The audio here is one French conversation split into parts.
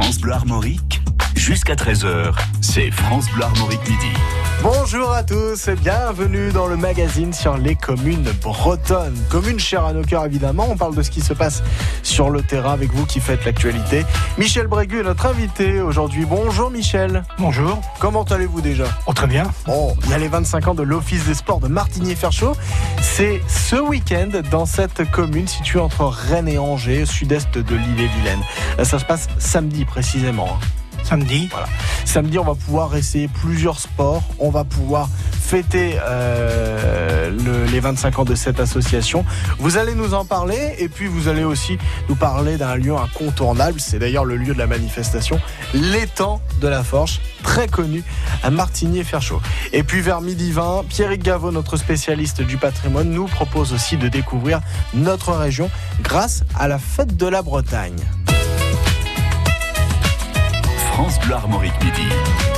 France Bleu Armorique, jusqu'à 13h, c'est France Bleu Armorique Midi. Bonjour à tous et bienvenue dans le magazine sur les communes bretonnes. Communes chères à nos cœurs évidemment, on parle de ce qui se passe sur le terrain avec vous qui faites l'actualité. Michel Brégu est notre invité aujourd'hui. Bonjour Michel. Bonjour. Comment allez-vous déjà? Oh très bien. Bon, il y a les 25 ans de l'Office des sports de Martigny-Ferchaud. C'est ce week-end dans cette commune située entre Rennes et Angers, sud-est de l'île-et-Vilaine. Ça se passe samedi précisément. Samedi. Samedi, on va pouvoir essayer plusieurs sports. On va pouvoir fêter euh, le- les 25 ans de cette association. Vous allez nous en parler et puis vous allez aussi nous parler d'un lieu incontournable. C'est d'ailleurs le lieu de la manifestation, l'étang de la Forge, très connu à Martigny-Ferchaud. Et puis vers midi 20, Pierrick Gaveau, notre spécialiste du patrimoine, nous propose aussi de découvrir notre région grâce à la fête de la Bretagne. France Bleu Armorique Midi.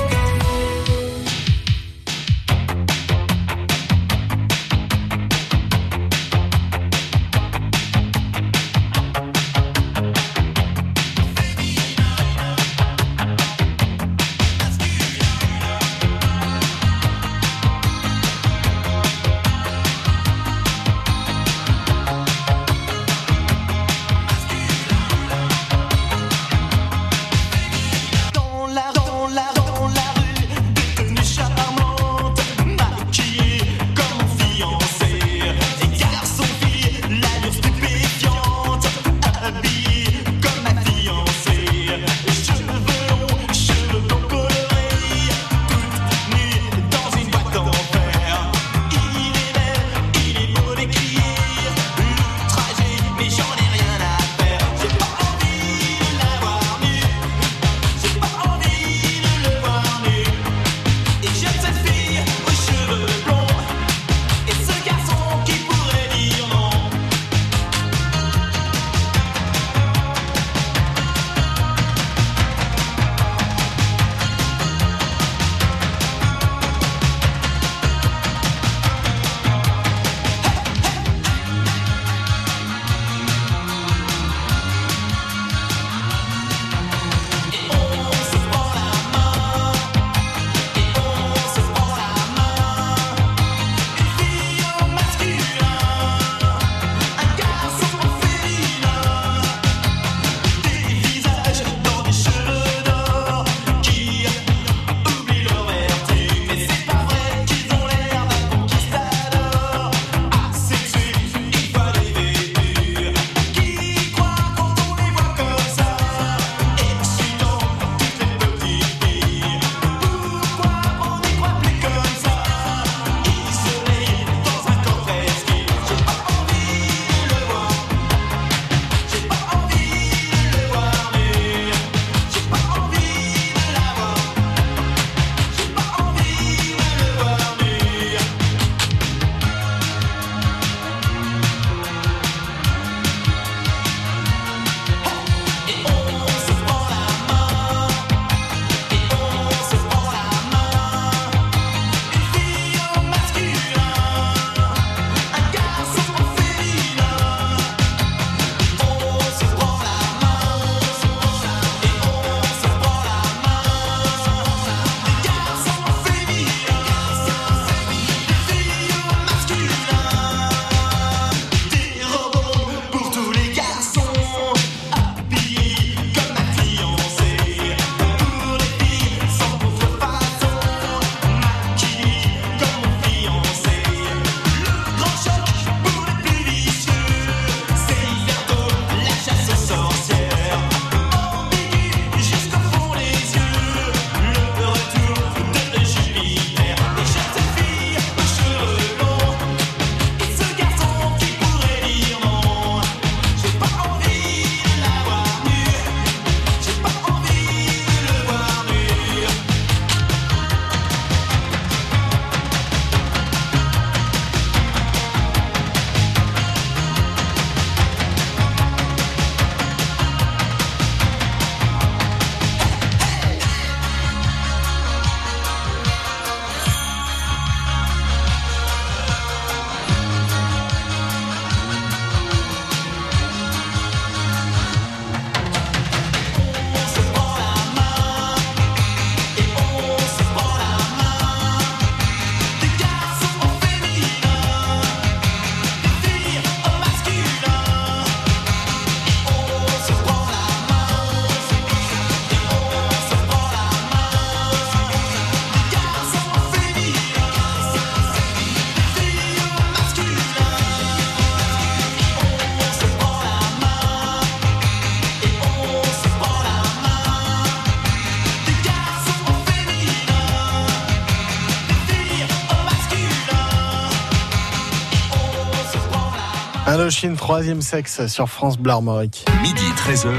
Indochine, troisième sexe sur France Bleu Armorique. Midi 13h.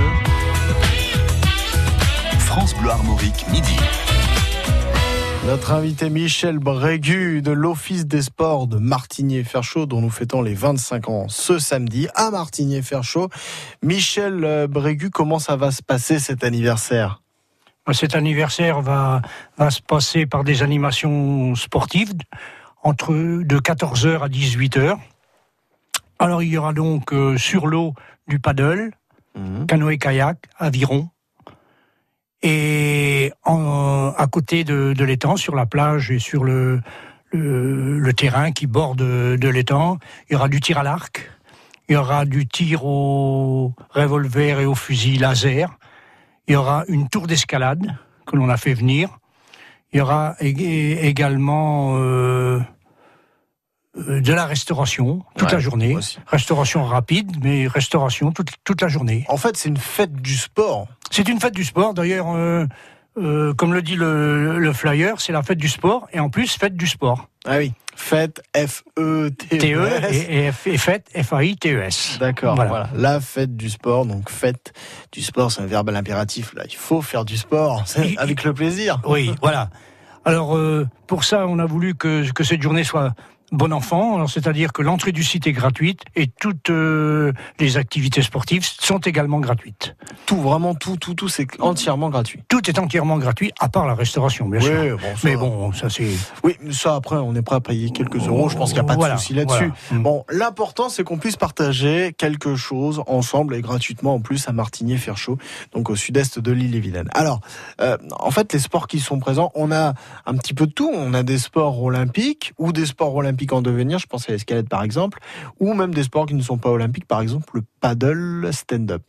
France Bleu Armorique, midi. Notre invité Michel Brégu de l'Office des sports de Martigny-Ferchaud, dont nous fêtons les 25 ans ce samedi à Martigny-Ferchaud. Michel euh, Brégu, comment ça va se passer cet anniversaire? Cet anniversaire va, va se passer par des animations sportives entre de 14h à 18h. Alors il y aura donc euh, sur l'eau du paddle, mmh. canoë-kayak, aviron. Et à côté de, l'étang, sur la plage et sur le, le, terrain qui borde de l'étang, il y aura du tir à l'arc, il y aura du tir au revolver et au fusil laser, il y aura une tour d'escalade que l'on a fait venir, il y aura également euh, de la restauration toute la journée. Restauration rapide, mais restauration toute, toute la journée. En fait, c'est une fête du sport. C'est une fête du sport. D'ailleurs, euh, euh, comme le dit le, le flyer, c'est la fête du sport et en plus fête du sport. Ah oui. Fête F-E-T-E-S. E et, et, fête F-A-I-T-E-S. D'accord. Voilà. La fête du sport. Donc, fête du sport, c'est un verbe à l'impératif. Là, il faut faire du sport avec le plaisir. Oui, voilà. Alors, pour ça, on a voulu que, que cette journée soit bon enfant, c'est-à-dire que l'entrée du site est gratuite et toutes euh, les activités sportives sont également gratuites. Tout, vraiment tout, tout, tout, c'est entièrement gratuit. Tout est entièrement gratuit, à part la restauration, bien sûr. Mais bon, ça c'est. Oui, ça après, on est prêt à payer quelques euros. Je pense qu'il n'y a pas de souci là-dessus. Mm. Bon, l'important, c'est qu'on puisse partager quelque chose ensemble et gratuitement en plus à Martigny-Ferchaud, donc au sud-est de l'île-et-Vilaine. Alors, euh, en fait, les sports qui sont présents, on a un petit peu de tout. On a des sports olympiques ou des sports olympiques en devenir, je pense à l'escalade par exemple, ou même des sports qui ne sont pas olympiques, par exemple le paddle stand-up.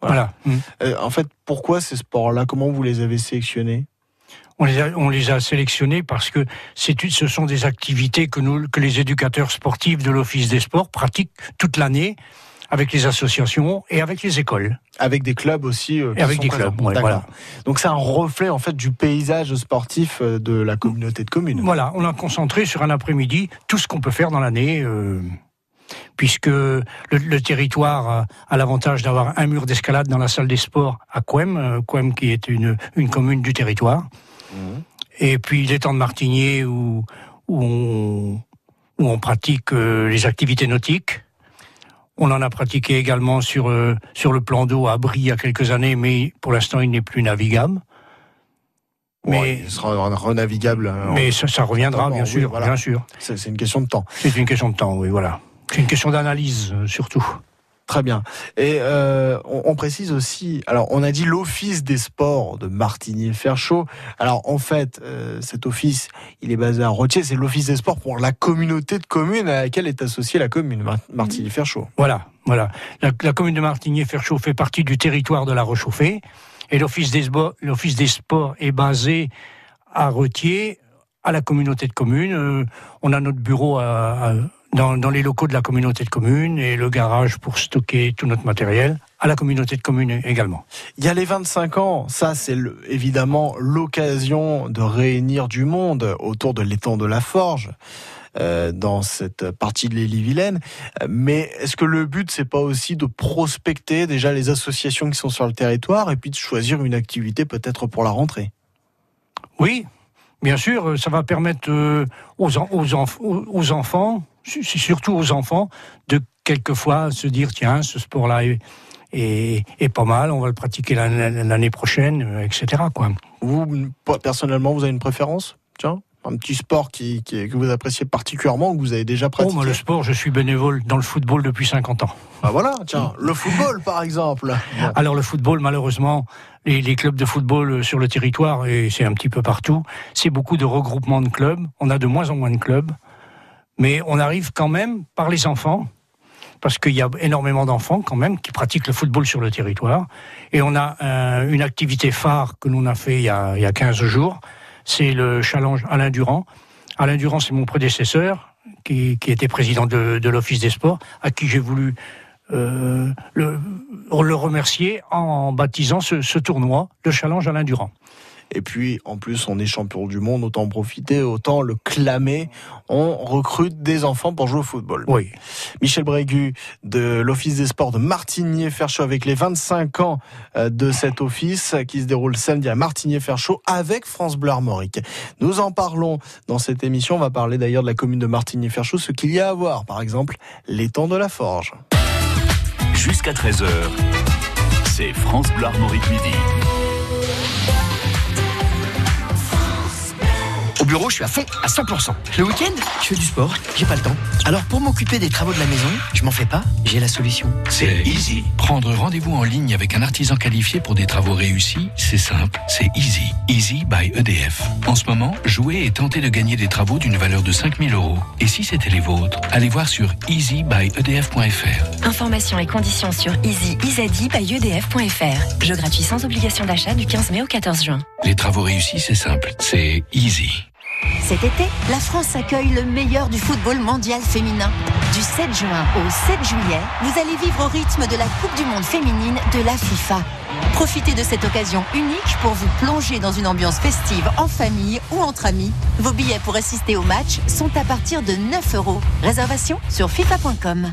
Voilà. Euh, en fait, pourquoi ces sports-là Comment vous les avez sélectionnés? On les, a, on les a sélectionnés parce que ce sont des activités que, nous, que les éducateurs sportifs de l'Office des sports pratiquent toute l'année avec les associations et avec les écoles. Avec des clubs aussi. Euh, et avec des clubs, voilà. Donc c'est un reflet en fait du paysage sportif euh, de la communauté de communes. Voilà, on a concentré sur un après-midi tout ce qu'on peut faire dans l'année. Euh, puisque le, territoire a, l'avantage d'avoir un mur d'escalade dans la salle des sports à Couem, Couem qui est une, une commune du territoire. Mmh. Et puis l'étang de Martigné où, où, on, où on pratique les activités nautiques. On en a pratiqué également sur, euh, sur le plan d'eau à Brie il y a quelques années, mais pour l'instant, il n'est plus navigable. Mais il sera renavigable. Hein, mais ça, reviendra, bien sûr, bien sûr. C'est une question de temps. C'est une question de temps, oui, voilà. C'est une question d'analyse, euh, surtout. Très bien. Et euh, on, précise aussi, alors on a dit l'office des sports de Martigny-Ferchaud. Alors en fait, euh, cet office, il est basé à Rotier, c'est l'office des sports pour la communauté de communes à laquelle est associée la commune Martigny-Ferchaud. Voilà, voilà. La, commune de Martigny-Ferchaud fait partie du territoire de la Rechauffée et l'office des, des sports est basé à Retier, à la communauté de communes. Euh, on a notre bureau à dans, les locaux de la communauté de communes et le garage pour stocker tout notre matériel à la communauté de communes également. Il y a les 25 ans, ça c'est évidemment l'occasion de réunir du monde autour de l'étang de la Forge. Euh, dans cette partie de l'île-et-Vilaine. Mais est-ce que le but, c'est pas aussi de prospecter déjà les associations qui sont sur le territoire et puis de choisir une activité peut-être pour la rentrée? Oui, bien sûr, ça va permettre euh, aux, aux, enfants surtout aux enfants, de quelquefois se dire tiens, ce sport-là est, pas mal, on va le pratiquer l'année prochaine, euh, etc. Vous, personnellement, vous avez une préférence? Tiens? Un petit sport qui, que vous appréciez particulièrement ou que vous avez déjà pratiqué oh, Le sport, je suis bénévole dans le football depuis 50 ans. Ah voilà, tiens, le football par exemple. Alors le football, malheureusement, les, les, clubs de football sur le territoire, et c'est un petit peu partout, c'est beaucoup de regroupements de clubs. On a de moins en moins de clubs mais on arrive quand même par les enfants, parce qu'il y a énormément d'enfants quand même qui pratiquent le football sur le territoire. Et on a euh, une activité phare que l'on a fait il y a, il y a 15 jours, c'est le challenge Alain Durand. Alain Durand, c'est mon prédécesseur, qui, était président de, l'Office des sports, à qui j'ai voulu euh, le, remercier en baptisant ce tournoi, le challenge Alain Durand. Et puis, en plus, on est champion du monde, autant en profiter, autant le clamer. On recrute des enfants pour jouer au football. Oui. Michel Brégu de l'Office des sports de Martigny-Ferchaud avec les 25 ans euh, de cet office qui se déroule samedi à Martigny-Ferchaud avec France Bleu Armorique. Nous en parlons dans cette émission. On va parler d'ailleurs de la commune de Martigny-Ferchaud, ce qu'il y a à voir. Par exemple, l'étang de la Forge. Jusqu'à 13h, c'est France Bleu Armorique Midi. Bureau, je suis à fond, à 100%. Le week-end, je fais du sport, j'ai pas le temps. Alors pour m'occuper des travaux de la maison, je m'en fais pas, j'ai la solution. C'est easy. Prendre rendez-vous en ligne avec un artisan qualifié pour des travaux réussis, c'est simple, c'est easy. Easy by EDF. En ce moment, jouez et tentez de gagner des travaux d'une valeur de 5000 euros. Et si c'était les vôtres, allez voir sur easybyedf.fr. Informations et conditions sur easy-by-edf.fr. Jeu gratuit sans obligation d'achat du 15 mai au 14 juin. Les travaux réussis, c'est simple, c'est easy. Cet été, la France accueille le meilleur du football mondial féminin. Du 7 juin au 7 juillet, vous allez vivre au rythme de la Coupe du Monde féminine de la FIFA. Profitez de cette occasion unique pour vous plonger dans une ambiance festive en famille ou entre amis. Vos billets pour assister au match sont à partir de 9 euros. Réservation sur FIFA.com.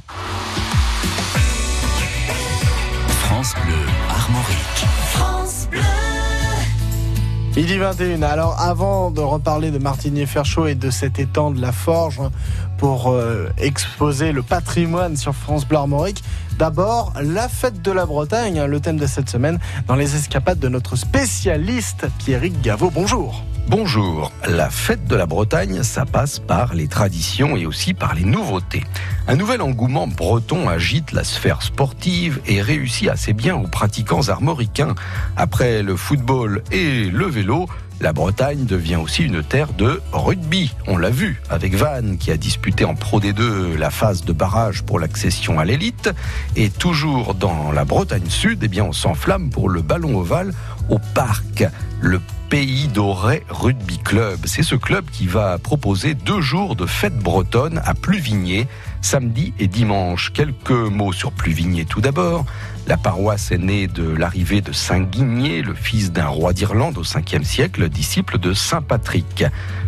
France Bleu Armorique. Midi 21. Alors, avant de reparler de Martinier Ferchaud et de cet étang de la Forge pour euh, exposer le patrimoine sur France Bleu d'abord, la fête de la Bretagne, le thème de cette semaine, dans les escapades de notre spécialiste Pierrick Gaveau. Bonjour. Bonjour. La fête de la Bretagne, ça passe par les traditions et aussi par les nouveautés. Un nouvel engouement breton agite la sphère sportive et réussit assez bien aux pratiquants armoricains. Après le football et le vélo, la Bretagne devient aussi une terre de rugby. On l'a vu avec Vannes qui a disputé en Pro D2 la phase de barrage pour l'accession à l'élite. Et toujours dans la Bretagne Sud, eh bien, on s'enflamme pour le ballon ovale au parc. Le Pays Doré Rugby Club. C'est ce club qui va proposer deux jours de fête bretonne à Pluvigné, samedi et dimanche. Quelques mots sur Pluvigné tout d'abord. La paroisse est née de l'arrivée de Saint Guigné, le fils d'un roi d'Irlande au 5e siècle, disciple de Saint Patrick.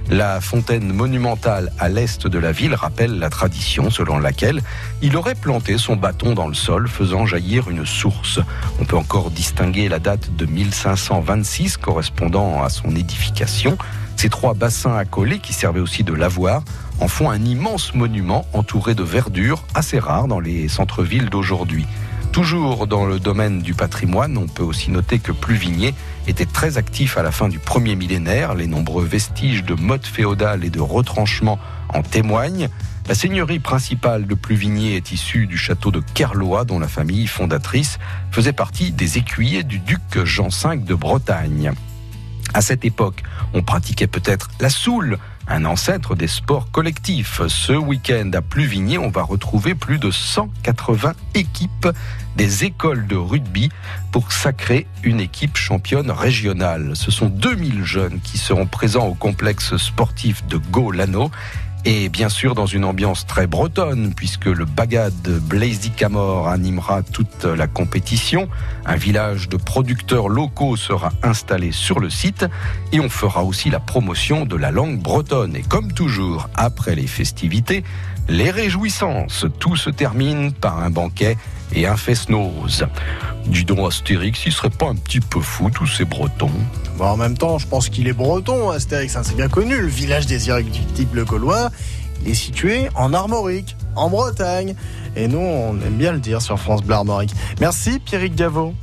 La fontaine monumentale à l'est de la ville rappelle la tradition selon laquelle il aurait planté son bâton dans le sol, faisant jaillir une source. On peut encore distinguer la date de 1526 correspondant à son édification. Ces trois bassins accolés, qui servaient aussi de lavoir, en font un immense monument entouré de verdure assez rare dans les centres-villes d'aujourd'hui. Toujours dans le domaine du patrimoine, on peut aussi noter que Pluvigné était très actif à la fin du premier millénaire. Les nombreux vestiges de mode féodal et de retranchement en témoignent. La seigneurie principale de Pluvigné est issue du château de Kerlois, dont la famille fondatrice faisait partie des écuyers du duc Jean V de Bretagne. À cette époque, on pratiquait peut-être la soule, un ancêtre des sports collectifs. Ce week-end à Pluvigné, on va retrouver plus de 180 équipes des écoles de rugby pour sacrer une équipe championne régionale. Ce sont 2000 jeunes qui seront présents au complexe sportif de Gau-Lano et bien sûr dans une ambiance très bretonne puisque le Bagad Blazy Camor animera toute la compétition. Un village de producteurs locaux sera installé sur le site et on fera aussi la promotion de la langue bretonne. Et comme toujours, après les festivités, les réjouissances. Tout se termine par un banquet et un fest-noz. Dis donc Astérix, il serait pas un petit peu fou tous ces bretons? Bon, en même temps, je pense qu'il est breton, Astérix, hein, c'est bien connu. Le village des irréductibles gaulois, il est situé en Armorique, en Bretagne. Et nous, on aime bien le dire sur France Bleu Armorique. Merci, Pierrick Gaveau.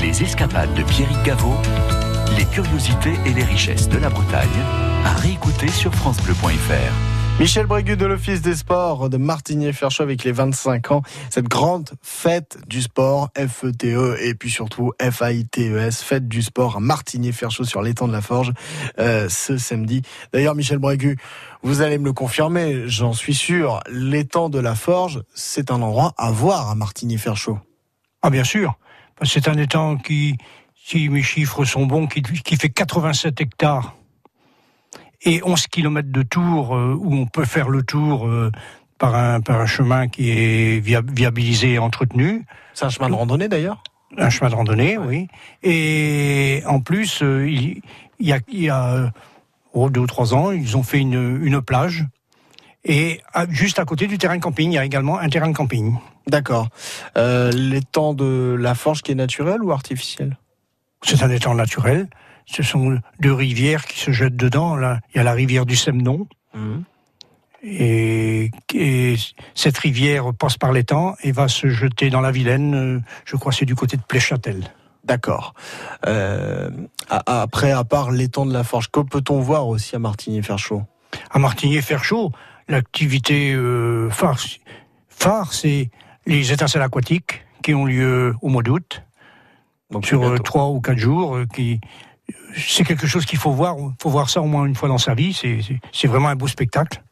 Les escapades de Pierrick Gaveau, les curiosités et les richesses de la Bretagne, à réécouter sur FranceBleu.fr. Michel Brégu de l'Office des Sports de Martigny-Ferchaud avec les 25 ans. Cette grande fête du sport, FETE E et puis surtout FAITES, fête du sport à Martigny-Ferchaud sur l'étang de la Forge euh, ce samedi. D'ailleurs, Michel Brégu, vous allez me le confirmer, j'en suis sûr, l'étang de la Forge, c'est un endroit à voir à Martigny-Ferchaud. Ah, bien sûr. C'est un étang qui, si mes chiffres sont bons, qui fait 87 hectares et 11 km de tour euh, où on peut faire le tour euh, par, un, par un chemin qui est via- viabilisé et entretenu. C'est un chemin de randonnée d'ailleurs? Un chemin de randonnée, oui. Et en plus, euh, il, il y a, il y a oh, deux ou trois ans, ils ont fait une, une plage. Et juste à côté du terrain de camping, il y a également un terrain de camping. D'accord. Euh, L'étang de la Forge qui est naturel ou artificiel C'est un étang naturel. Ce sont deux rivières qui se jettent dedans. Là, il y a la rivière du Semnon. Et, et cette rivière passe par l'étang et va se jeter dans la Vilaine. euh, Je crois que c'est du côté de Pléchâtel. D'accord. Euh, après, à part l'étang de la Forge, que peut-on voir aussi à Martigny-Ferchaud? À Martigny-Ferchaud, l'activité euh, phare, phare, c'est les étincelles aquatiques qui ont lieu au mois d'août, Donc, sur trois ou quatre jours. qui, c'est quelque chose qu'il faut voir. Il faut voir ça au moins une fois dans sa vie. C'est, vraiment un beau spectacle.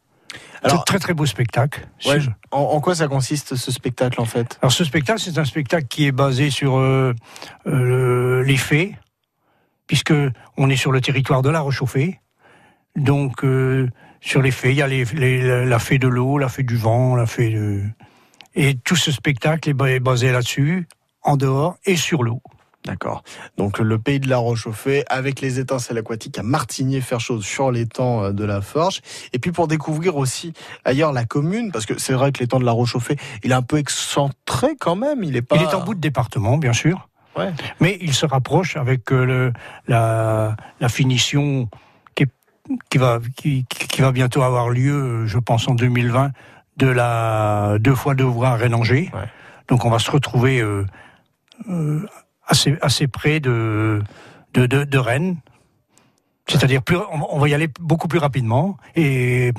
Alors- très très beau spectacle. Ouais, en, en quoi ça consiste ce spectacle en fait? Alors ce spectacle, c'est un spectacle qui est basé sur euh, euh, les faits, puisque on est sur le territoire de la Rechauffée. Donc euh, sur les faits, il y a les, les- la fée de l'eau, la fée du vent, la fée de... Et tout ce spectacle est basé là-dessus, en dehors et sur l'eau. D'accord. Donc le pays de la Rochauffée avec les étincelles aquatiques à Martigny-Ferchaud sur l'étang euh, de la Forge. Et puis pour découvrir aussi ailleurs la commune, parce que c'est vrai que l'étang de la Rochauffée, il est un peu excentré quand même. Il est pas. Il est en bout de département, bien sûr. Ouais. Mais il se rapproche avec euh, le, la, la finition qui, qui, va, qui, qui va bientôt avoir lieu, euh, je pense en 2020, de la deux fois deux voies à Rennes-Angers. Ouais. Donc on va se retrouver euh, euh, assez, assez près de, de, de, de Rennes. C'est-à-dire, plus, on, va y aller beaucoup plus rapidement. Et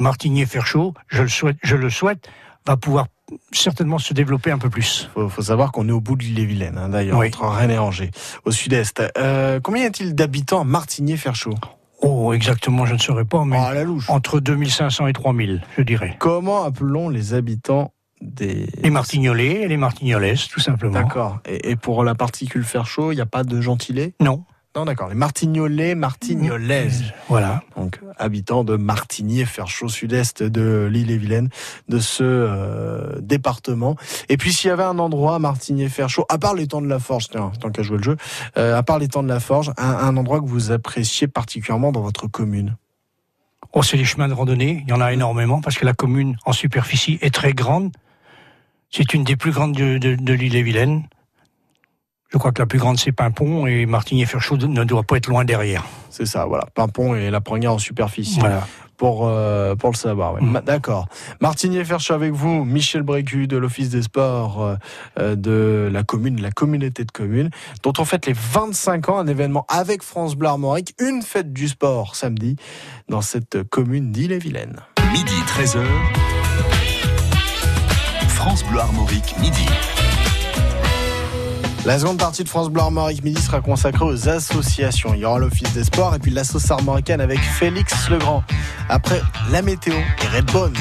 je le souhaite, je le souhaite, va pouvoir certainement se développer un peu plus. Faut, faut savoir qu'on est au bout de l'île-et-Vilaine, hein, d'ailleurs, Oui. entre Rennes et Angers, au sud-est. Euh, combien y a-t-il d'habitants à Martigny-Ferchaud Oh, exactement, je ne saurais pas, mais à la entre 2500 et 3000, je dirais. Comment appelons les habitants des... Les Martignolais et les Martignolaises, tout simplement. D'accord. Et, et pour la particule Ferchaud, il n'y a pas de gentilé Non. Non, d'accord. Les Martignolais, Martignolaises. Voilà. donc habitants de Martigny, Ferchaud, sud-est de l'île-et-Vilaine, de ce euh, département. Et puis s'il y avait un endroit, Martigny, Ferchaud, à part les temps de la Forge, tiens, tant qu'à jouer le jeu, euh, à part les temps de la Forge, un, un endroit que vous appréciez particulièrement dans votre commune? Oh, c'est les chemins de randonnée. Il y en a énormément parce que la commune en superficie est très grande. C'est une des plus grandes de, de, de l'île-et-Vilaine. Je crois que la plus grande, c'est Pimpon et Martigny-Ferchaud ne doit pas être loin derrière. C'est ça, voilà. Pimpon et la première en superficie. Voilà. Pour, euh, pour le savoir, ouais. Mm. D'accord. Martigny Ferchaud avec vous, Michel Brécu de l'Office des sports euh, euh, de la commune, la communauté de communes, dont on fête les 25 ans, un événement avec France Bleu Armorique, une fête du sport samedi dans cette commune d'Ille-et-Vilaine. Midi 13h. France Bleu Armorique, midi. La seconde partie de France Bleu Armorique midi sera consacrée aux associations. Il y aura l'Office des sports et puis l'Assos armoricaine avec Félix Legrand. Après la météo et Redbone.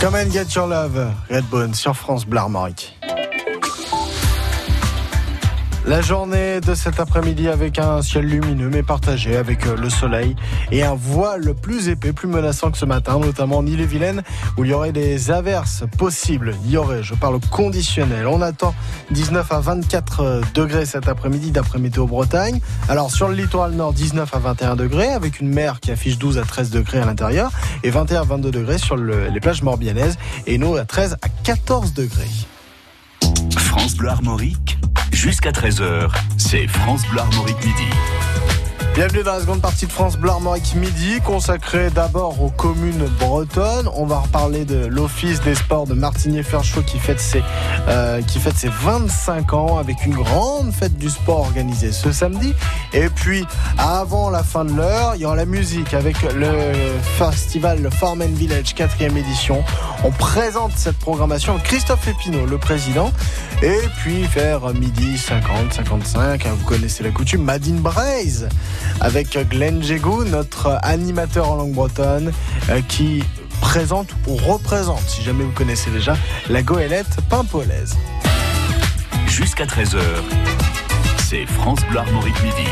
Come and get your love, Redbone sur France Bleu Armorique. La journée de cet après-midi avec un ciel lumineux mais partagé avec euh, le soleil et un voile plus épais, plus menaçant que ce matin, notamment en Ille-et-Vilaine où il y aurait des averses possibles. Il y aurait, je parle conditionnel. On attend 19 à 24 euh, degrés cet après-midi d'après Météo Bretagne. Alors sur le littoral nord, 19 à 21 degrés avec une mer qui affiche 12 à 13 degrés à l'intérieur et 21 à 22 degrés sur le- les plages morbihanaises et nous à 13 à 14 degrés. France Bleu Armorique, jusqu'à 13h, c'est France Bleu Armorique midi. Bienvenue dans la seconde partie de France Armorique Midi, consacrée d'abord aux communes bretonnes. On va reparler de l'Office des sports de Martigny-Ferchaud qui fête ses euh, qui fête ses 25 ans avec une grande fête du sport organisée ce samedi. Et puis avant la fin de l'heure, il y aura la musique avec le festival Farm and Village 4e édition. On présente cette programmation avec Christophe Épinot, le président. Et puis vers midi 50, 55, hein, vous connaissez la coutume, Madine Braise avec Glenn Jégou, notre animateur en langue bretonne, euh, qui présente ou représente, si jamais vous connaissez déjà, la goélette pimpolaise. Jusqu'à 13h, c'est France Bleu Armorique midi.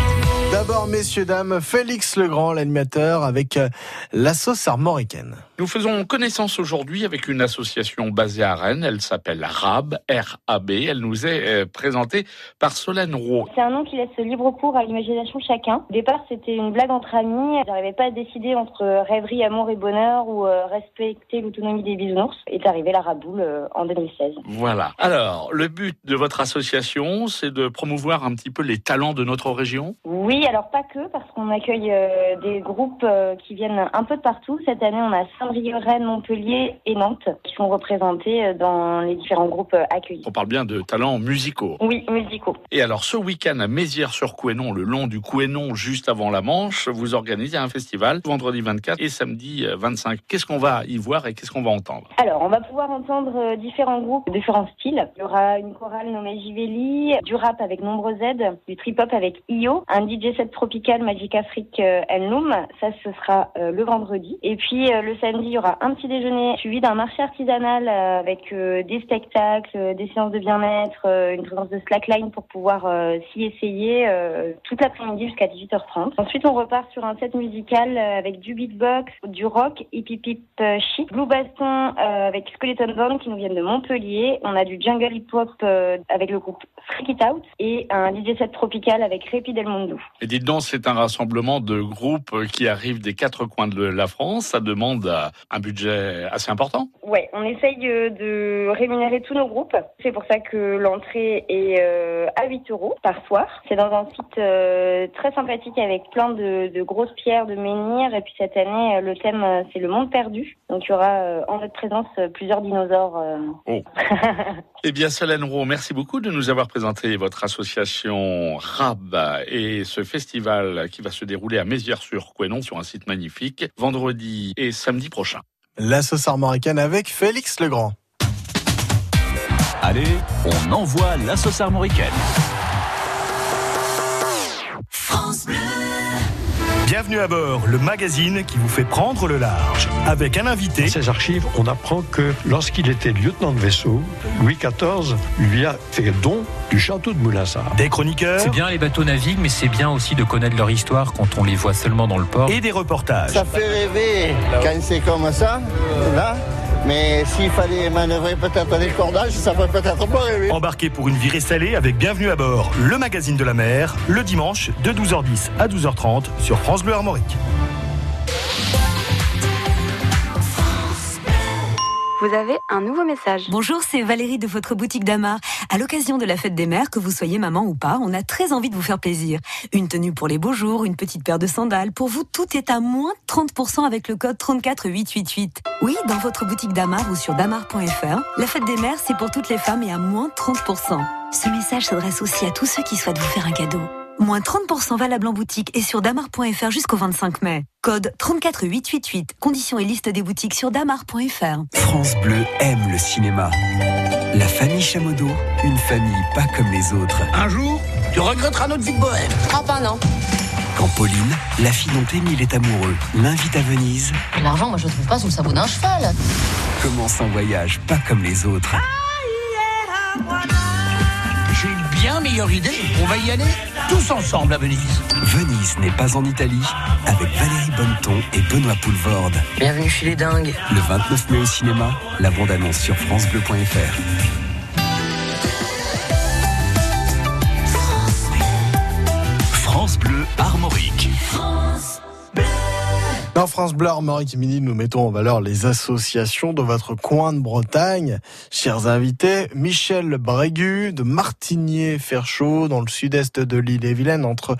D'abord, messieurs, dames, Félix Legrand, l'animateur, avec euh, la sauce armoricaine. Nous faisons connaissance aujourd'hui avec une association basée à Rennes. Elle s'appelle RAB, R-A-B. Elle nous est euh, présentée par Solène Roux. C'est un nom qui laisse libre cours à l'imagination de chacun. Au départ, c'était une blague entre amis. Ils n'arrivaient pas à décider entre rêverie, amour et bonheur ou euh, respecter l'autonomie des bisounours. Est arrivé la raboule euh, en 2016. Voilà. Alors, le but de votre association, c'est de promouvoir un petit peu les talents de notre région? Oui, alors pas que, parce qu'on accueille euh, des groupes euh, qui viennent un peu de partout. Cette année, on a Saint-Brieuc, Rennes, Montpellier et Nantes qui sont représentés euh, dans les différents groupes accueillis. On parle bien de talents musicaux. Oui, musicaux. Et alors, ce week-end à Mézières-sur-Couesnon, le long du Couesnon, juste avant la Manche, vous organisez un festival vendredi 24 et samedi euh, 25. Qu'est-ce qu'on va y voir et qu'est-ce qu'on va entendre? Alors, on va pouvoir entendre différents groupes, différents styles. Il y aura une chorale nommée Jivelli, du rap avec Nombre Z, du trip-hop avec Io, un DJ tropical Magic Afrique euh, and Loom. Ça, ce sera euh, le vendredi. Et puis, euh, le samedi, il y aura un petit déjeuner suivi d'un marché artisanal euh, avec euh, des spectacles, euh, des séances de bien-être, euh, une présence de slackline pour pouvoir euh, s'y essayer euh, toute l'après-midi jusqu'à 18h30. Ensuite, on repart sur un set musical euh, avec du beatbox, du rock, hip hip hip euh, chic, Blue Baston euh, avec Skeleton Bone qui nous viennent de Montpellier. On a du jungle hip hop euh, avec le groupe Freak It Out et un DJ set tropical avec Repi Del Mundo. Et dites donc, c'est un rassemblement de groupes qui arrivent des quatre coins de la France. Ça demande euh, un budget assez important. Ouais, on essaye de rémunérer tous nos groupes. C'est pour ça que l'entrée est euh, à 8 euros par soir. C'est dans un site euh, très sympathique avec plein de, de grosses pierres, de menhirs. Et puis cette année, le thème, c'est le monde perdu. Donc il y aura en notre présence plusieurs dinosaures. Oh. Eh bien, Solène Roux, merci beaucoup de nous avoir présenté votre association RAB et ce festival qui va se dérouler à Mézières-sur-Couesnon sur un site magnifique vendredi et samedi prochain. La sauce armoricaine avec Félix Legrand. Allez, on envoie la sauce armoricaine. Bienvenue à bord, le magazine qui vous fait prendre le large. Avec un invité. Dans ces archives, on apprend que lorsqu'il était lieutenant de vaisseau, Louis XIV lui a fait don du château de Moulinsart. Des chroniqueurs. C'est bien les bateaux naviguent, mais c'est bien aussi de connaître leur histoire quand on les voit seulement dans le port. Et des reportages. Ça fait rêver quand c'est comme ça, là. Mais s'il fallait manœuvrer peut-être les cordages, ça ferait peut-être pas rêver. Embarqué pour une virée salée avec Bienvenue à bord, le magazine de la mer, le dimanche de 12h10 à 12h30 sur France Bleu Armorique. Vous avez un nouveau message. Bonjour, c'est Valérie de votre boutique d'Amar. À l'occasion de la fête des mères, que vous soyez maman ou pas, on a très envie de vous faire plaisir. Une tenue pour les beaux jours, une petite paire de sandales. Pour vous, tout est à moins 30% avec le code 34888. Oui, dans votre boutique d'Amar ou sur damar.fr, la fête des mères, c'est pour toutes les femmes et à moins 30%. Ce message s'adresse aussi à tous ceux qui souhaitent vous faire un cadeau. Moins 30% valable en boutique et sur damar.fr jusqu'au 25 mai. Code 34888. Conditions et liste des boutiques sur damar.fr. France Bleu aime le cinéma. La famille Chamodo, une famille pas comme les autres. Un jour, tu regretteras notre vie de bohème. Oh, ben non. Quand Pauline, la fille dont Émile est amoureux, l'invite à Venise, L'argent, moi je le trouve pas sous le sabot d'un cheval. commence un voyage pas comme les autres. Une bien meilleure idée. On va y aller tous ensemble à Venise. Venise n'est pas en Italie, avec Valérie Bonneton et Benoît Poulvorde. Bienvenue chez les dingues. Le 29 mai au cinéma, la bande-annonce sur francebleu.fr. Dans France Bleu Armorique Midi, nous mettons en valeur les associations de votre coin de Bretagne. Chers invités, Michel Brégu de Martigny-Ferchaud, dans le sud-est de l'île et Vilaine, entre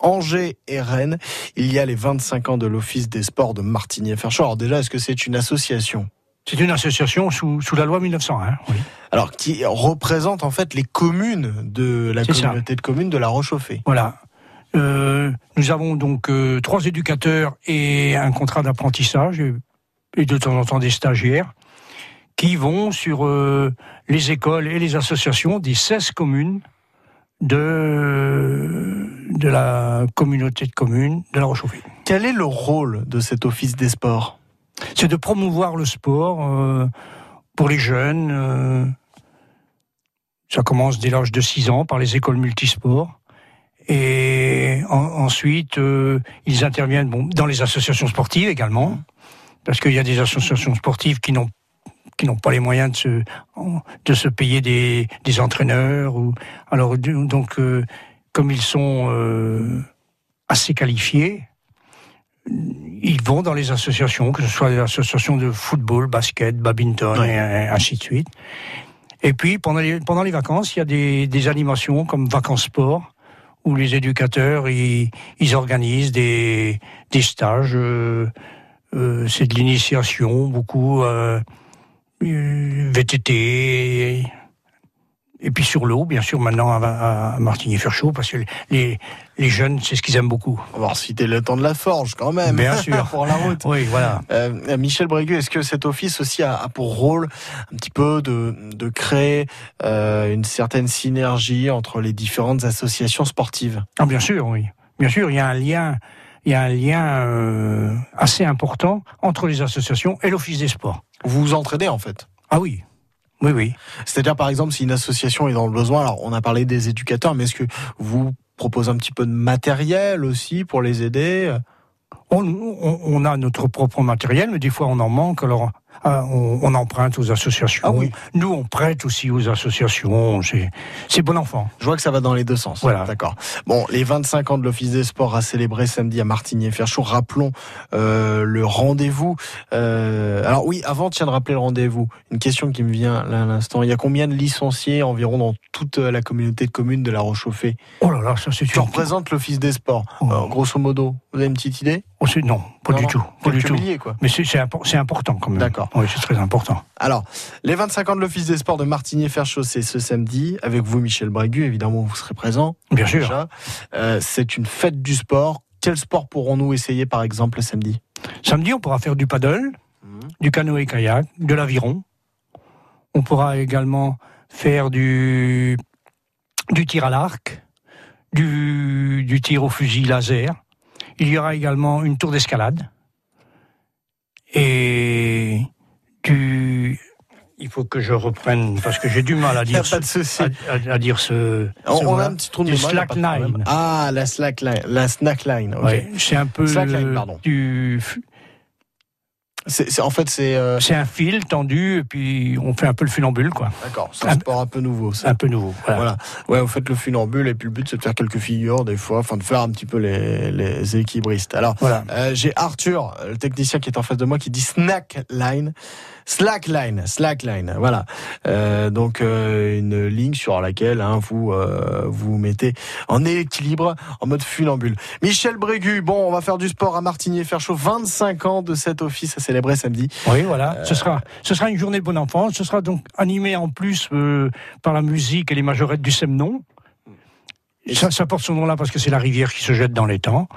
Angers et Rennes. Il y a les 25 ans de l'Office des sports de Martigny-Ferchaud. Alors déjà, est-ce que c'est une association? C'est une association sous, sous la loi 1901. Oui. Alors, qui représente en fait les communes de la ça. communauté de communes de la Rochauffée. Voilà. Euh, nous avons donc euh, trois éducateurs et un contrat d'apprentissage et, de temps en temps des stagiaires qui vont sur euh, les écoles et les associations des 16 communes de, de la communauté de communes de la Rochauffée. Quel est le rôle de cet Office des sports? C'est de promouvoir le sport pour les jeunes. ça commence dès l'âge de 6 ans par les écoles multisports. Et en- ensuite, euh, ils interviennent bon, dans les associations sportives également, parce qu'il y a des associations sportives qui n'ont qui n'ont pas les moyens de se de se payer des, des entraîneurs ou alors donc euh, comme ils sont euh, assez qualifiés ils vont dans les associations que ce soit les associations de football basket badminton et ainsi de suite. Et puis pendant les pendant les vacances il y a des, des animations comme vacances sport où les éducateurs ils, organisent des stages euh, euh, c'est de l'initiation beaucoup euh, VTT et, puis sur l'eau, bien sûr, maintenant à, à Martigny-Ferchaud, parce que les, les jeunes, c'est ce qu'ils aiment beaucoup. On va citer le temps de la forge quand même. Bien sûr. pour la route. Oui, voilà. Euh, Michel Brégu, est-ce que cet office aussi a, a pour rôle un petit peu de, de créer euh, une certaine synergie entre les différentes associations sportives? Ah, bien sûr, oui. Bien sûr, il y a un lien, il y a un lien euh, assez important entre les associations et l'Office des sports. Vous vous entraidez en fait Ah oui. Oui, oui. C'est-à-dire, par exemple, si une association est dans le besoin, alors on a parlé des éducateurs, mais est-ce que vous proposez un petit peu de matériel aussi pour les aider? On, on- on a notre propre matériel, mais des fois on en manque, alors euh, on, on emprunte aux associations. Ah oui. Nous, on prête aussi aux associations. C'est bon enfant. Je vois que ça va dans les deux sens. Voilà. D'accord. Bon, les 25 ans de l'Office des Sports à célébrer samedi à Martigny-Ferchaud. Rappelons euh, le rendez-vous. Euh, alors oui, avant tiens de rappeler le rendez-vous, une question qui me vient là à l'instant. Il y a combien de licenciés environ dans toute la communauté de communes de la Rochauffée Oh là là, ça c'est Tu représentes l'Office des Sports. Euh, grosso modo, vous avez une petite idée? Oh, non, pas Non, du non, tout. Pas du tout. milliers, quoi. Mais c'est c'est impor- c'est important quand même. D'accord. Oui, c'est très important. Alors, les 25 ans de l'Office des Sports de Martigny-Ferchaud, c'est ce samedi. Avec vous, Michel Brégu, évidemment, vous serez présent. Bien sûr. Euh, c'est une fête du sport. Quel sport pourrons-nous essayer, par exemple, le samedi? Samedi, on pourra faire du paddle, du canoë-kayak, de l'aviron. On pourra également faire du, du tir à l'arc, du, du tir au fusil laser. Il y aura également une tour d'escalade et du. Il faut que je reprenne parce que j'ai du mal à dire pas de ce, souci. à, dire ce. On, ce on a un petit trou de slackline. Ah, la slackline, la snackline. ok. Ouais, c'est un peu Slackline, pardon. du. C'est, c'est- en fait, c'est. euh, C'est un fil tendu et puis on fait un peu le funambule quoi. D'accord, c'est un sport un peu nouveau. Ça. Un peu nouveau. Voilà. Voilà. Ouais, vous faites le funambule et puis le but c'est de faire quelques figures des fois, enfin de faire un petit peu les, les équilibristes. Alors, Voilà. euh, j'ai Arthur, le technicien qui est en face de moi, qui dit snackline. Slackline, slackline, voilà. Euh, donc euh, une ligne sur laquelle hein, vous euh, vous mettez en équilibre, en mode funambule. Michel Brégu, bon, on va faire du sport à Martigny et faire chaud. 25 ans de cet office à célébrer samedi. Oui, voilà. Ce sera, ce sera une journée de bonne enfance. Ce sera donc animé en plus euh, par la musique et les majorettes du Semnon. Ça, ça porte son nom là parce que c'est la rivière qui se jette dans les temps.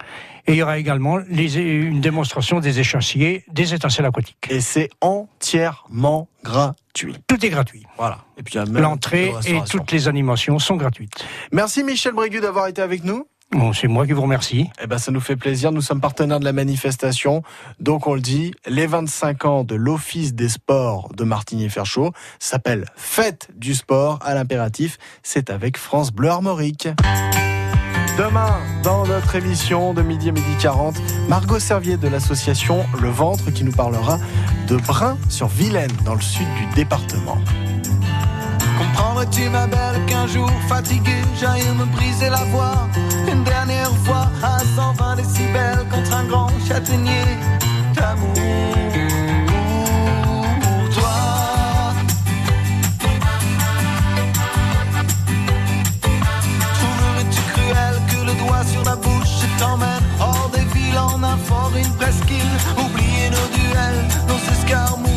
Et il y aura également les, une démonstration des échassiers, des étincelles aquatiques. Et c'est entièrement gratuit. Tout est gratuit. Voilà. Et puis L'entrée et toutes les animations sont gratuites. Merci Michel Brégu d'avoir été avec nous. Bon, c'est moi qui vous remercie. Eh ben, ça nous fait plaisir. Nous sommes partenaires de la manifestation. Donc, on le dit, les 25 ans de l'Office des sports de Martigny-Ferchaud s'appelle Fête du sport à l'impératif. C'est avec France Bleu Armorique. Demain, dans notre émission de midi à midi 40, Margot Servier de l'association Le Ventre qui nous parlera de Brin sur Vilaine dans le sud du département. Comprendrais-tu ma belle qu'un jour fatigué j'aille me briser la voix. Une dernière fois à 120 décibels contre un grand châtaignier d'amour. Sur la bouche t'emmène? Hors des villes en un fort, une presqu'île Oublier nos duels, nos escarmouches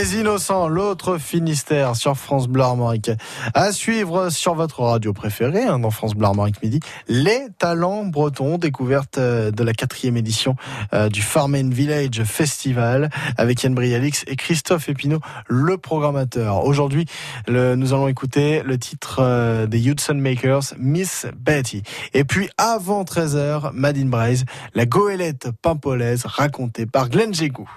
Les Innocents, l'autre Finistère sur France Bleu Armorique. À suivre sur votre radio préférée, hein, dans France Bleu Armorique Midi, les talents bretons, découverte euh, de la quatrième édition euh, du Farm Village Festival avec Yann Brialix et Christophe Epineau, le programmateur. Aujourd'hui, nous allons écouter le titre euh, des Hudson Makers, Miss Betty. Et puis, avant 13h, Madine Braise, la goélette pimpolaise racontée par Glenn Jégou.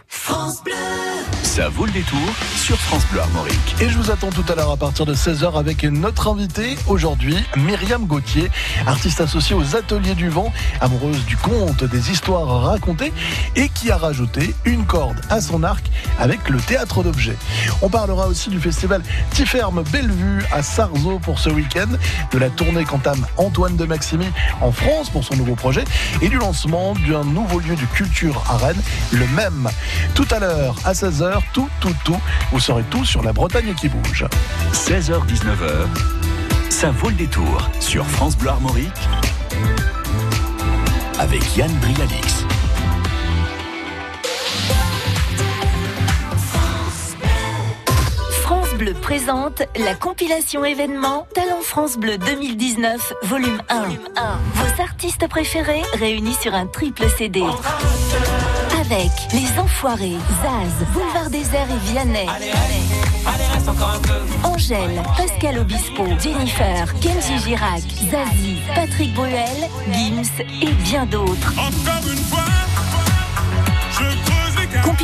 Ça vaut le détour sur France Bleu Armorique. Et je vous attends tout à l'heure à partir de 16h avec notre invitée aujourd'hui, Myriam Gauthier, artiste associée aux Ateliers du Vent, amoureuse du conte, des histoires racontées et qui a rajouté une corde à son arc avec le théâtre d'objets. On parlera aussi du festival Tiferme Bellevue à Sarzeau pour ce week-end, de la tournée qu'entame Antoine de Maximi en France pour son nouveau projet et du lancement d'un nouveau lieu de culture à Rennes, le même. Tout à l'heure, à 16h, tout, tout, tout, vous saurez tout sur la Bretagne qui bouge. 16h-19h, ça vaut le détour sur France Bleu Armorique avec Yann Brialix. Bleu présente la compilation événement Talent France Bleu 2019, volume 1. Vos artistes préférés réunis sur un triple CD. Avec Les Enfoirés, Zaz, Boulevard Désert et Vianney. Angèle, Pascal Obispo, Jennifer, Kenji Girac, Zazie, Patrick Bruel, Gims et bien d'autres.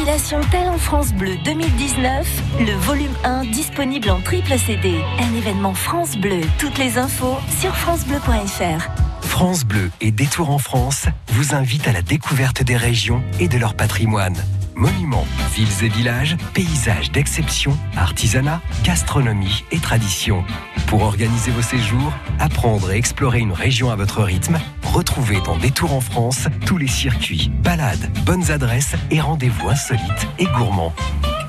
Compilation Talent France Bleu 2019, le volume 1 disponible en triple CD. Un événement France Bleu. Toutes les infos sur francebleu.fr. France Bleu et Détour en France vous invitent à la découverte des régions et de leur patrimoine. Monuments, villes et villages, paysages d'exception, artisanat, gastronomie et tradition. Pour organiser vos séjours, apprendre et explorer une région à votre rythme, retrouvez dans Détour en France tous les circuits, balades, bonnes adresses et rendez-vous insolites et gourmands.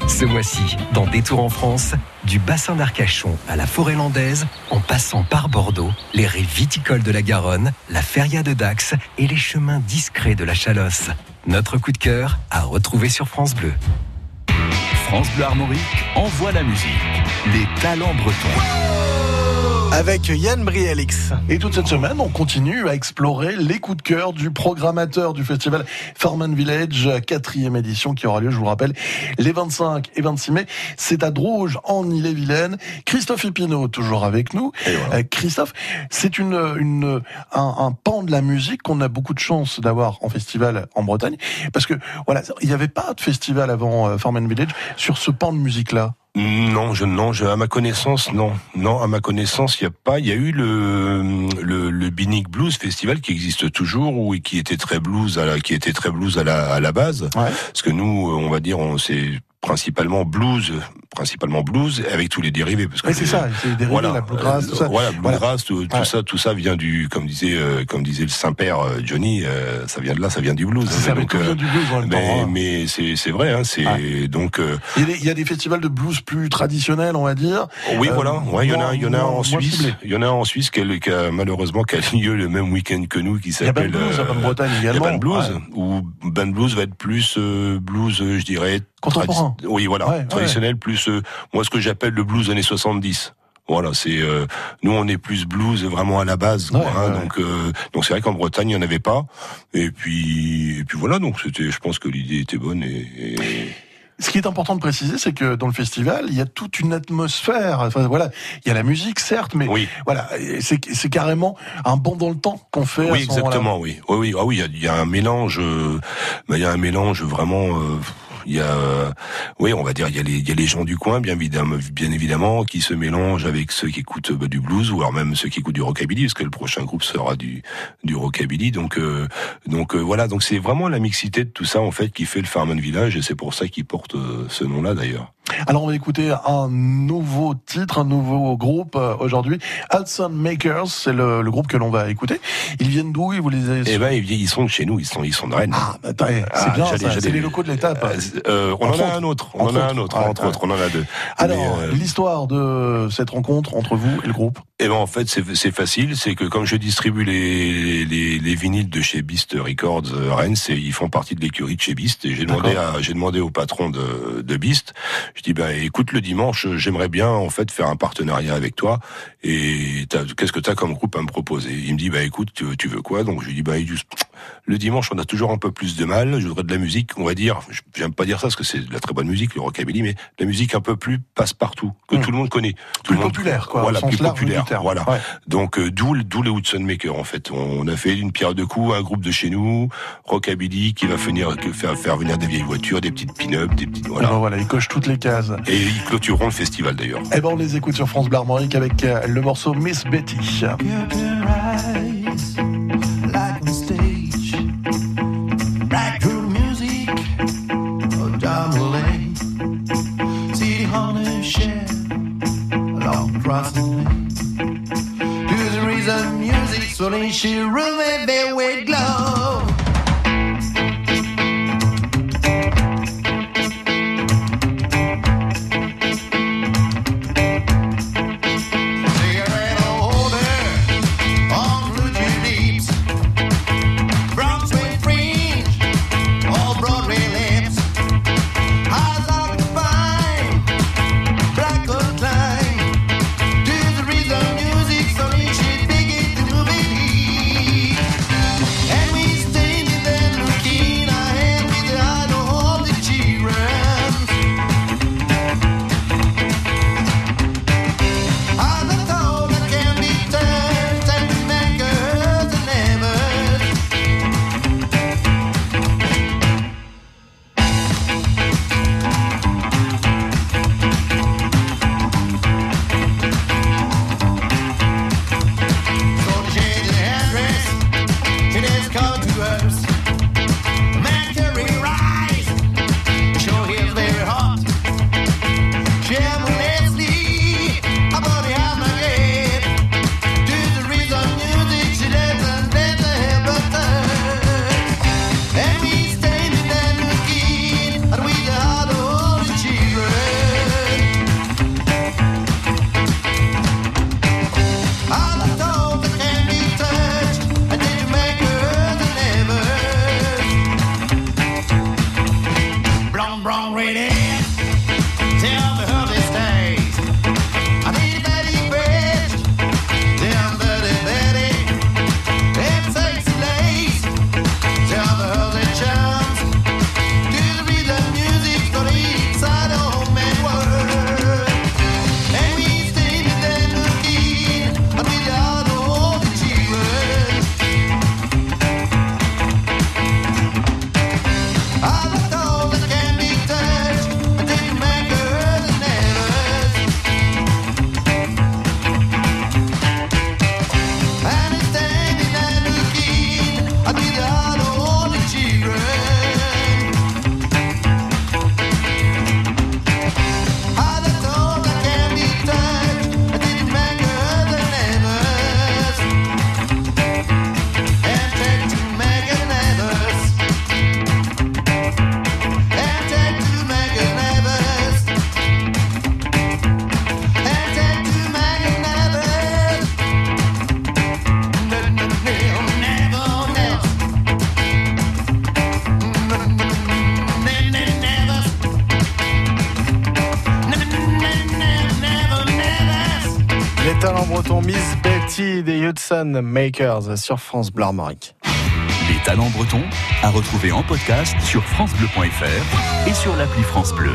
Ce mois-ci, dans Détour en France, du bassin d'Arcachon à la forêt landaise, en passant par Bordeaux, les rives viticoles de la Garonne, la feria de Dax et les chemins discrets de la Chalosse. Notre coup de cœur à retrouver sur France Bleu. France Bleu Armorique envoie la musique. Les talents bretons. Avec Yann Brialix. Et toute cette semaine, on continue à explorer les coups de cœur du programmateur du festival Farman Village, quatrième édition qui aura lieu, je vous le rappelle, les 25 et 26 mai. C'est à Drouge, en Ille-et-Vilaine. Christophe Epino, toujours avec nous. Euh, Christophe, c'est une, une, un, un pan de la musique qu'on a beaucoup de chance d'avoir en festival en Bretagne. Parce que, voilà, il n'y avait pas de festival avant euh, Farman Village sur ce pan de musique-là. Non, je non, je, à ma connaissance, non, non, à ma connaissance, il y a pas. Il y a eu le le, le Binic Blues Festival qui existe toujours ou qui était très blues à la, qui était très blues à la à la base. Parce que nous, on va dire, on c'est principalement blues, principalement blues avec tous les dérivés. Parce que c'est ça, c'est les dérivés, la bluegrass, tout ça. Voilà, Voilà. bluegrass, tout, tout ça, tout ça vient du, comme disait, euh, comme disait le Saint-Père euh, Johnny, euh, ça vient de là, ça vient du blues. ça, mais Donc, euh, du blues en même temps, mais, hein. mais c'est c'est vrai, hein, c'est donc. euh, Il y, a des, il y a des festivals de blues plus traditionnels, on va dire. Oui, Euh, voilà. Ouais, il y en a, il y en a en Suisse. Il y en a en Suisse qui a malheureusement qui a lieu le même week-end que nous, qui y a Band s'appelle. Blues à Basse-Bretagne il y a également. Band Blues, Ouais. où Band Blues va être plus euh, blues, euh, je dirais. Contemporain. tradi- Oui, voilà, Ouais, ouais. traditionnel plus euh, moi ce que j'appelle le blues années 70. Voilà, c'est euh, nous on est plus blues vraiment à la base, quoi, hein, donc euh, donc c'est vrai qu'en Bretagne il y en avait pas. Et puis et puis voilà, donc c'était, je pense que l'idée était bonne et, et- Ce qui est important de préciser, c'est que dans le festival, il y a toute une atmosphère. Enfin, voilà, il y a la musique, certes, mais voilà, c'est c'est carrément un bond dans le temps qu'on fait. Oui, à ce moment-là. exactement, oui. Oui, oui, ah oui, il y a- il y, a un mélange, euh, bah, il y a un mélange vraiment. euh, il y a, euh, oui, on va dire, il y a les, il y a les gens du coin, bien évidemment, qui se mélangent avec ceux qui écoutent bah, du blues ou alors même ceux qui écoutent du rockabilly, parce que le prochain groupe sera du du rockabilly. Donc, euh, donc euh, voilà, donc c'est vraiment la mixité de tout ça en fait qui fait le Farman Village, et c'est pour ça qu'il porte euh, ce nom-là d'ailleurs. Alors on va écouter un nouveau titre, un nouveau groupe euh, aujourd'hui. Hudson Makers, c'est le, le groupe que l'on va écouter. Ils viennent d'où Ils vous les avez Eh ben, ils sont de chez nous, ils sont, ils sont de Rennes. Ah, bah, attends, eh, c'est bien, ça, j'allais- c'est les locaux de l'étape. Euh, on Entre en a un autre, on en a un autre, entre ouais. autres, on en a deux. Alors, euh, l'histoire de cette rencontre entre vous et le groupe Eh ben en fait c'est facile, c'est que comme je distribue les les, les vinyles de chez Beast Records euh, Rennes, ils font partie de l'écurie de chez Beast et j'ai demandé à demandé au patron de de Beast, je dis ben écoute le dimanche, j'aimerais bien en fait faire un partenariat avec toi et t'as- qu'est-ce que tu as comme groupe à me proposer? Il me dit bah écoute tu, veux- tu veux quoi? Donc je lui dis bah le dimanche on a toujours un peu plus de mal, je voudrais de la musique, on va dire, j'aime pas dire ça parce que c'est de la très bonne musique le rockabilly mais de la musique un peu plus passe-partout que tout le monde connaît, tout le monde populaire, quoi, Voilà, plus populaire. Voilà. Ouais. Donc euh, d'où le- d'où les Hudson Makers en fait. On a fait une pierre de coups, un groupe de chez nous, rockabilly qui va venir faire faire venir des vieilles voitures, des petites pin-up, des petites voilà. voilà. voilà, ils cochent toutes les Et ils clôtureront le festival d'ailleurs. Eh ben, on les écoute sur France Bleu Armorique avec euh, le morceau Miss Betty. on stage. Makers sur France Bleu Armorique. Les talents bretons à retrouver en podcast sur francebleu.fr et sur l'appli France Bleu.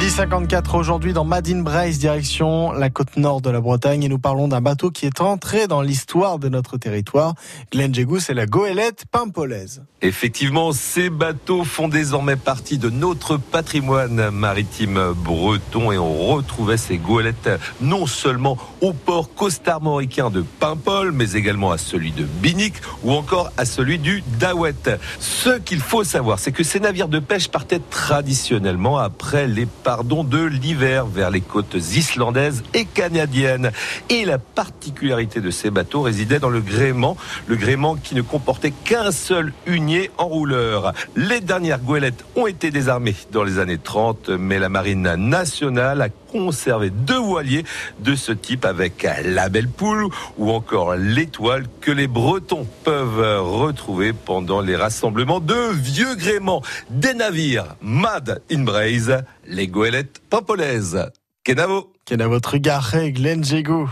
Midi 54 aujourd'hui dans Madine Brace, direction la côte nord de la Bretagne et nous parlons d'un bateau qui est entré dans l'histoire de notre territoire. Glenn Jégou, c'est la goélette pimpolaise. Effectivement, ces bateaux font désormais partie de notre patrimoine maritime breton et on retrouvait ces goélettes non seulement au port costarmoricain de Paimpol, mais également à celui de Binic ou encore à celui du Dawet. Ce qu'il faut savoir, c'est que ces navires de pêche partaient traditionnellement après les de l'hiver vers les côtes islandaises et canadiennes. Et la particularité de ces bateaux résidait dans le gréement, le gréement qui ne comportait qu'un seul hunier enrouleur. Les dernières goélettes ont été désarmées dans les années 30, mais la marine nationale a conservé deux voiliers de ce type avec la belle poule ou encore l'étoile que les Bretons peuvent retrouver pendant les rassemblements de vieux gréements des navires Mad in Braise, les goélettes pampolaises. Kenavo. Kenavo Trugaré, Glenn Jégou.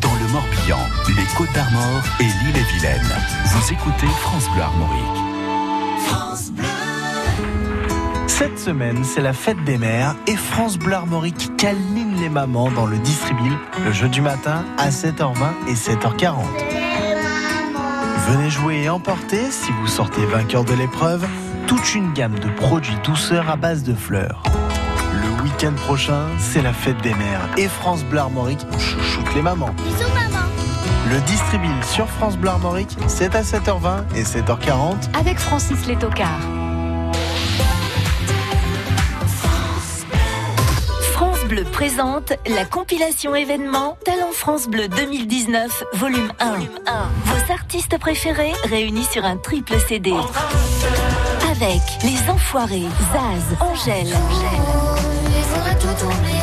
Dans le Morbihan, les Côtes d'Armor et l'île-et-Vilaine. Vous écoutez France Bleu Armorique. Cette semaine, c'est la fête des mères et France Bleu Armorique câline les mamans dans le distribule le jeu du matin à 7h20 et 7h40. Venez jouer et emporter si vous sortez vainqueur de l'épreuve toute une gamme de produits douceurs à base de fleurs. Le week-end prochain, c'est la fête des mères et France Bleu Armorique chouchoute les mamans. Bisous maman. Le Distribil sur France Bleu Armorique, c'est à 7h20 et 7h40. Avec Francis Létocard. Bleu présente la compilation événement Talent France Bleu 2019, volume 1. Vos artistes préférés réunis sur un triple CD. Avec Les Enfoirés, Zaz, Angèle,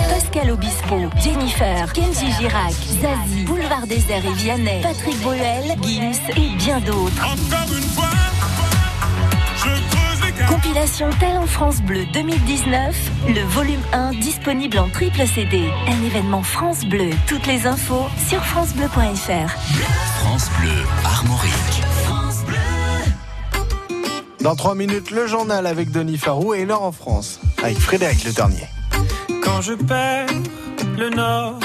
Pascal Obispo, Jennifer, Kenji Girac, Zazie, Boulevard Désert et Vianney, Patrick Bruel, Gims et bien d'autres. Compilation Talent France Bleu 2019, le volume 1 disponible en triple CD. Un événement France Bleu. Toutes les infos sur francebleu.fr. France Bleu Armorique. Dans 3 minutes, le journal avec Denis Farou et Nord en France, avec Frédéric Le Dernier. Quand je perds le nord,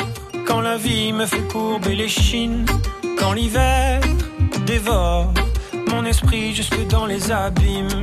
quand la vie me fait courber les chines, quand l'hiver dévore mon esprit jusque dans les abîmes,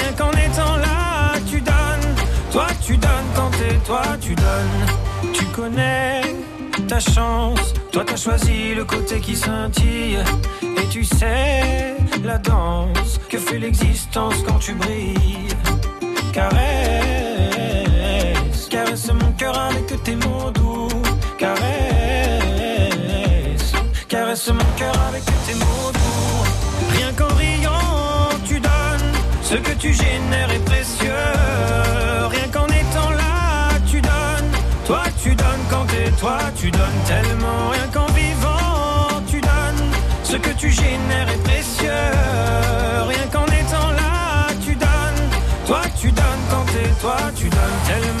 toi, tu donnes, tu connais ta chance, toi t'as choisi le côté qui scintille, et tu sais la danse que fait l'existence quand tu brilles, caresse, caresse mon cœur avec tes mots doux, caresse, caresse mon cœur avec tes mots doux, rien qu'en riant tu donnes, ce que tu génères est précieux, toi, tu donnes tellement, rien qu'en vivant. Tu donnes, ce que tu génères est précieux, rien qu'en étant là tu donnes, toi tu donnes quand t'es toi, tu donnes tellement.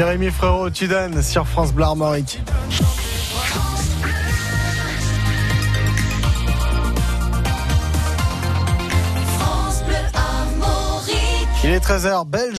Jérémy Frérot, tu donnes sur France Bleu Armorique. France Bleu Armorique. Il est 13h, Belge.